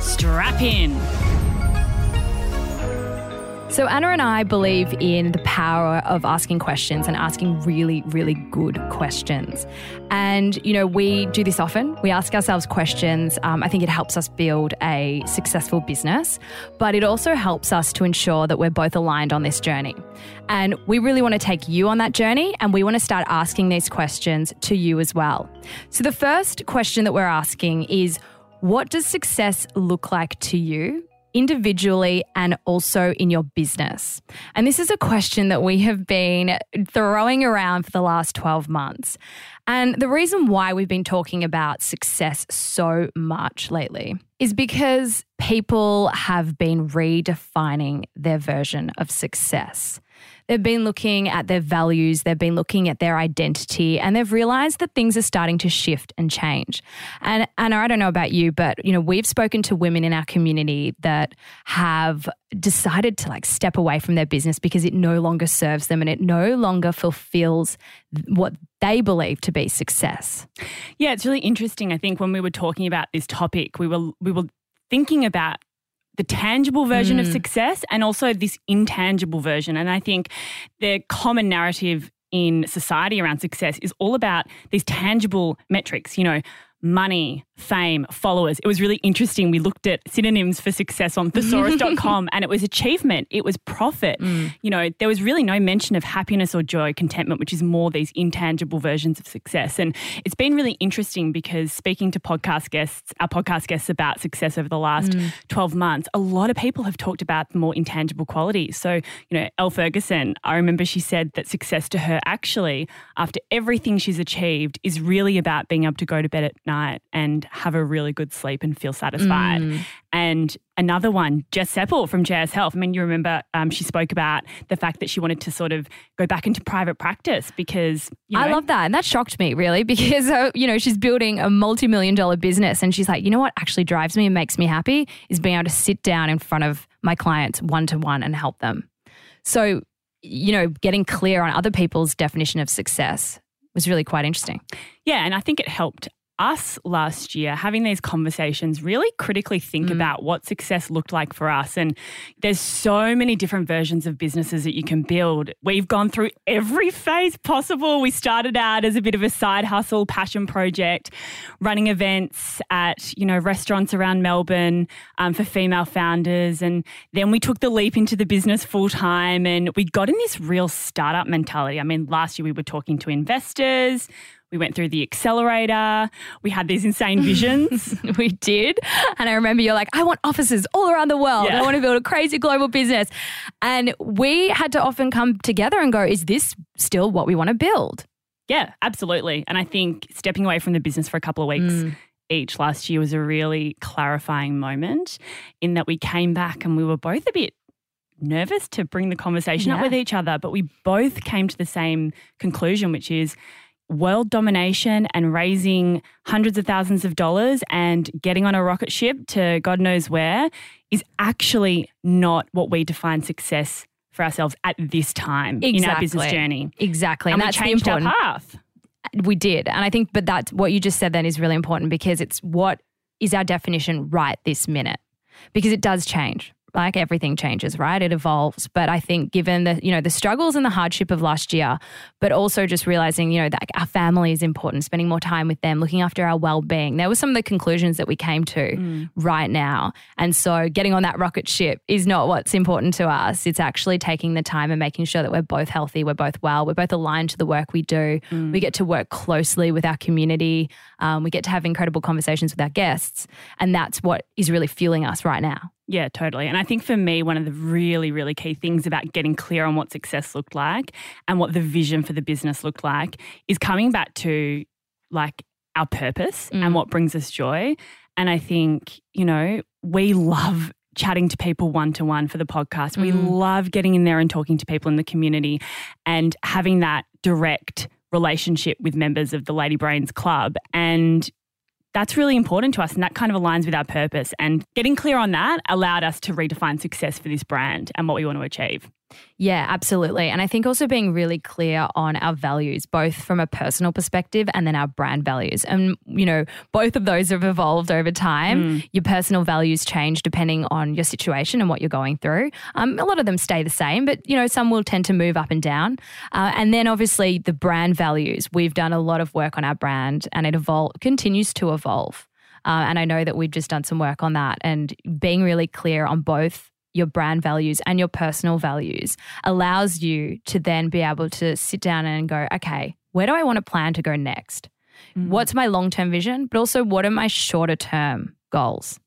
Strap in. So, Anna and I believe in the power of asking questions and asking really, really good questions. And, you know, we do this often. We ask ourselves questions. Um, I think it helps us build a successful business, but it also helps us to ensure that we're both aligned on this journey. And we really want to take you on that journey and we want to start asking these questions to you as well. So, the first question that we're asking is, what does success look like to you individually and also in your business? And this is a question that we have been throwing around for the last 12 months. And the reason why we've been talking about success so much lately is because people have been redefining their version of success. They've been looking at their values, they've been looking at their identity, and they've realized that things are starting to shift and change. And Anna, I don't know about you, but you know, we've spoken to women in our community that have decided to like step away from their business because it no longer serves them and it no longer fulfills what they believe to be success. Yeah, it's really interesting. I think when we were talking about this topic, we were we were thinking about the tangible version mm. of success and also this intangible version. And I think the common narrative in society around success is all about these tangible metrics, you know, money, fame, followers. It was really interesting. We looked at synonyms for success on thesaurus.com and it was achievement, it was profit. Mm. You know, there was really no mention of happiness or joy, contentment, which is more these intangible versions of success. And it's been really interesting because speaking to podcast guests, our podcast guests about success over the last mm. 12 months, a lot of people have talked about the more intangible qualities. So, you know, Elle Ferguson, I remember she said that success to her actually, after everything she's achieved, is really about being able to go to bed at night and have a really good sleep and feel satisfied. Mm. And another one, Jess Sepel from JS Health. I mean, you remember um, she spoke about the fact that she wanted to sort of go back into private practice because you know, I love that. And that shocked me really because, uh, you know, she's building a multi million dollar business and she's like, you know what actually drives me and makes me happy is being able to sit down in front of my clients one to one and help them. So, you know, getting clear on other people's definition of success was really quite interesting. Yeah, and I think it helped us last year having these conversations really critically think mm. about what success looked like for us. And there's so many different versions of businesses that you can build. We've gone through every phase possible. We started out as a bit of a side hustle passion project running events at you know restaurants around melbourne um, for female founders. And then we took the leap into the business full time and we got in this real startup mentality. I mean last year we were talking to investors we went through the accelerator. We had these insane visions. we did. And I remember you're like, I want offices all around the world. Yeah. I want to build a crazy global business. And we had to often come together and go, is this still what we want to build? Yeah, absolutely. And I think stepping away from the business for a couple of weeks mm. each last year was a really clarifying moment in that we came back and we were both a bit nervous to bring the conversation yeah. up with each other, but we both came to the same conclusion, which is world domination and raising hundreds of thousands of dollars and getting on a rocket ship to God knows where is actually not what we define success for ourselves at this time exactly. in our business journey. Exactly. And, and that's changed our path. We did. And I think, but that's what you just said then is really important because it's what is our definition right this minute? Because it does change like everything changes, right? It evolves. But I think given the, you know, the struggles and the hardship of last year, but also just realizing, you know, that our family is important, spending more time with them, looking after our well-being. There were some of the conclusions that we came to mm. right now. And so getting on that rocket ship is not what's important to us. It's actually taking the time and making sure that we're both healthy, we're both well, we're both aligned to the work we do. Mm. We get to work closely with our community. Um, we get to have incredible conversations with our guests. And that's what is really fueling us right now. Yeah, totally. And I think for me, one of the really, really key things about getting clear on what success looked like and what the vision for the business looked like is coming back to like our purpose mm. and what brings us joy. And I think, you know, we love chatting to people one to one for the podcast. We Mm. love getting in there and talking to people in the community and having that direct relationship with members of the Lady Brains Club. And that's really important to us. And that kind of aligns with our purpose. And getting clear on that allowed us to redefine success for this brand and what we want to achieve. Yeah, absolutely. And I think also being really clear on our values, both from a personal perspective and then our brand values. And, you know, both of those have evolved over time. Your personal values change depending on your situation and what you're going through. Um, a lot of them stay the same, but, you know, some will tend to move up and down. Uh, and then obviously the brand values. We've done a lot of work on our brand and it evol- continues to evolve. Uh, and I know that we've just done some work on that and being really clear on both your brand values and your personal values allows you to then be able to sit down and go, okay, where do I want to plan to go next? Mm-hmm. What's my long term vision? But also, what are my shorter term goals?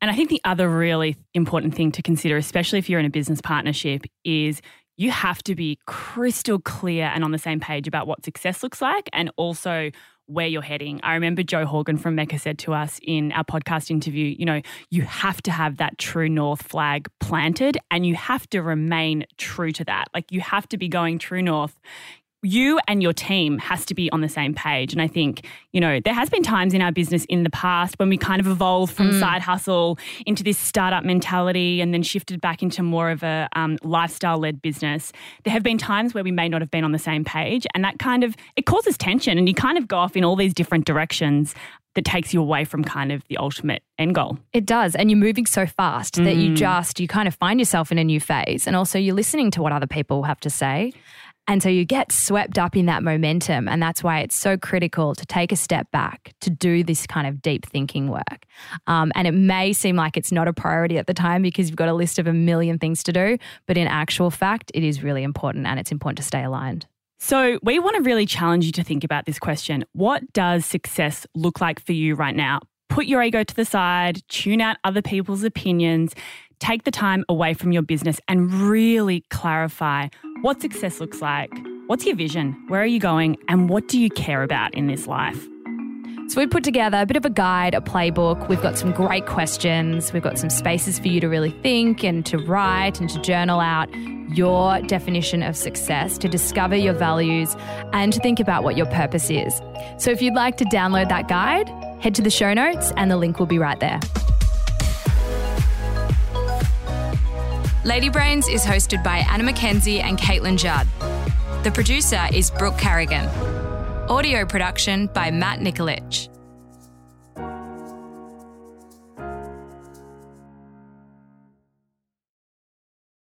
And I think the other really important thing to consider, especially if you're in a business partnership, is you have to be crystal clear and on the same page about what success looks like and also where you're heading. I remember Jo Horgan from Mecca said to us in our podcast interview, you know, you have to have that true north flag planted and you have to remain true to that. Like you have to be going true north you and your team has to be on the same page. And I think, you know, there has been times in our business in the past when we kind of evolved from side hustle into this startup mentality and then shifted back into more of a um, lifestyle led business. There have been times where we may not have been on the same page and that kind of, it causes tension and you kind of go off in all these different directions that takes you away from kind of the ultimate end goal. It does. And you're moving so fast that you just, you kind of find yourself in a new phase. And also, you're listening to what other people have to say. And so you get swept up in that momentum. And that's why it's so critical to take a step back to do this kind of deep thinking work. Um, and it may seem like it's not a priority at the time because you've got a list of a million things to do. But in actual fact, it is really important and it's important to stay aligned. So, we want to really challenge you to think about this question What does success look like for you right now? Put your ego to the side, tune out other people's opinions, take the time away from your business and really clarify what success looks like. What's your vision? Where are you going? And what do you care about in this life? So we've put together a bit of a guide, a playbook. We've got some great questions. We've got some spaces for you to really think and to write and to journal out your definition of success, to discover your values, and to think about what your purpose is. So if you'd like to download that guide, head to the show notes and the link will be right there. Lady Brains is hosted by Anna Mackenzie and Caitlin Judd. The producer is Brooke Carrigan. Audio production by Matt Nikolic.